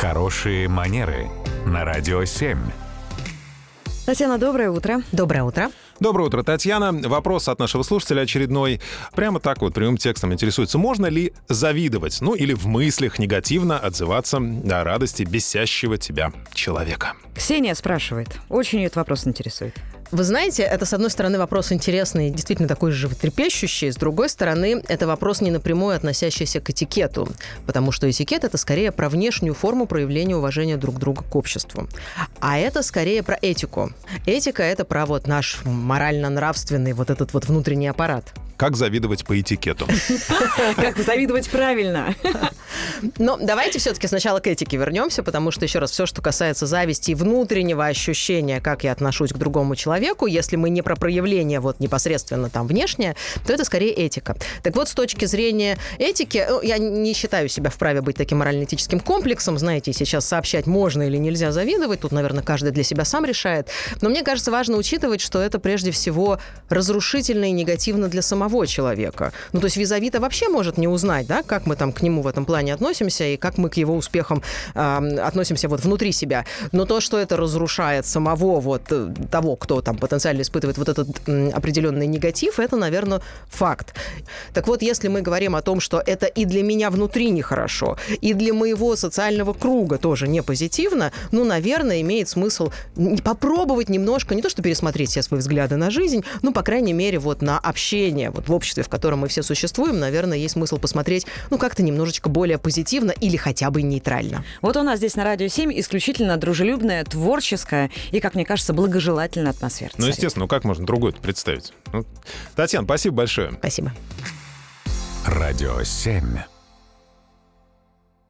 Хорошие манеры на радио 7. Татьяна, доброе утро. Доброе утро. Доброе утро, Татьяна. Вопрос от нашего слушателя очередной. Прямо так вот прямым текстом интересуется. Можно ли завидовать, ну или в мыслях негативно отзываться о радости бесящего тебя человека? Ксения спрашивает. Очень ее этот вопрос интересует. Вы знаете, это, с одной стороны, вопрос интересный, действительно такой животрепещущий, с другой стороны, это вопрос не напрямую относящийся к этикету, потому что этикет — это скорее про внешнюю форму проявления уважения друг друга к обществу. А это скорее про этику. Этика — это про вот наш морально-нравственный вот этот вот внутренний аппарат. Как завидовать по этикету? Как завидовать правильно? Но давайте все-таки сначала к этике вернемся, потому что, еще раз, все, что касается зависти и внутреннего ощущения, как я отношусь к другому человеку, если мы не про проявление вот непосредственно там внешнее, то это скорее этика. Так вот, с точки зрения этики, ну, я не считаю себя вправе быть таким морально-этическим комплексом, знаете, сейчас сообщать можно или нельзя завидовать, тут, наверное, каждый для себя сам решает. Но мне кажется, важно учитывать, что это прежде всего разрушительно и негативно для самого самого человека. Ну, то есть визавита вообще может не узнать, да, как мы там к нему в этом плане относимся и как мы к его успехам э, относимся вот внутри себя. Но то, что это разрушает самого вот э, того, кто там потенциально испытывает вот этот э, определенный негатив, это, наверное, факт. Так вот, если мы говорим о том, что это и для меня внутри нехорошо, и для моего социального круга тоже не позитивно, ну, наверное, имеет смысл попробовать немножко, не то что пересмотреть все свои взгляды на жизнь, ну, по крайней мере, вот на общение, вот в обществе, в котором мы все существуем, наверное, есть смысл посмотреть, ну, как-то немножечко более позитивно или хотя бы нейтрально. Вот у нас здесь на Радио 7 исключительно дружелюбная, творческая и, как мне кажется, благожелательная атмосфера. Ну, естественно, ну как можно другое представить? Ну, Татьяна, спасибо большое. Спасибо. Радио 7.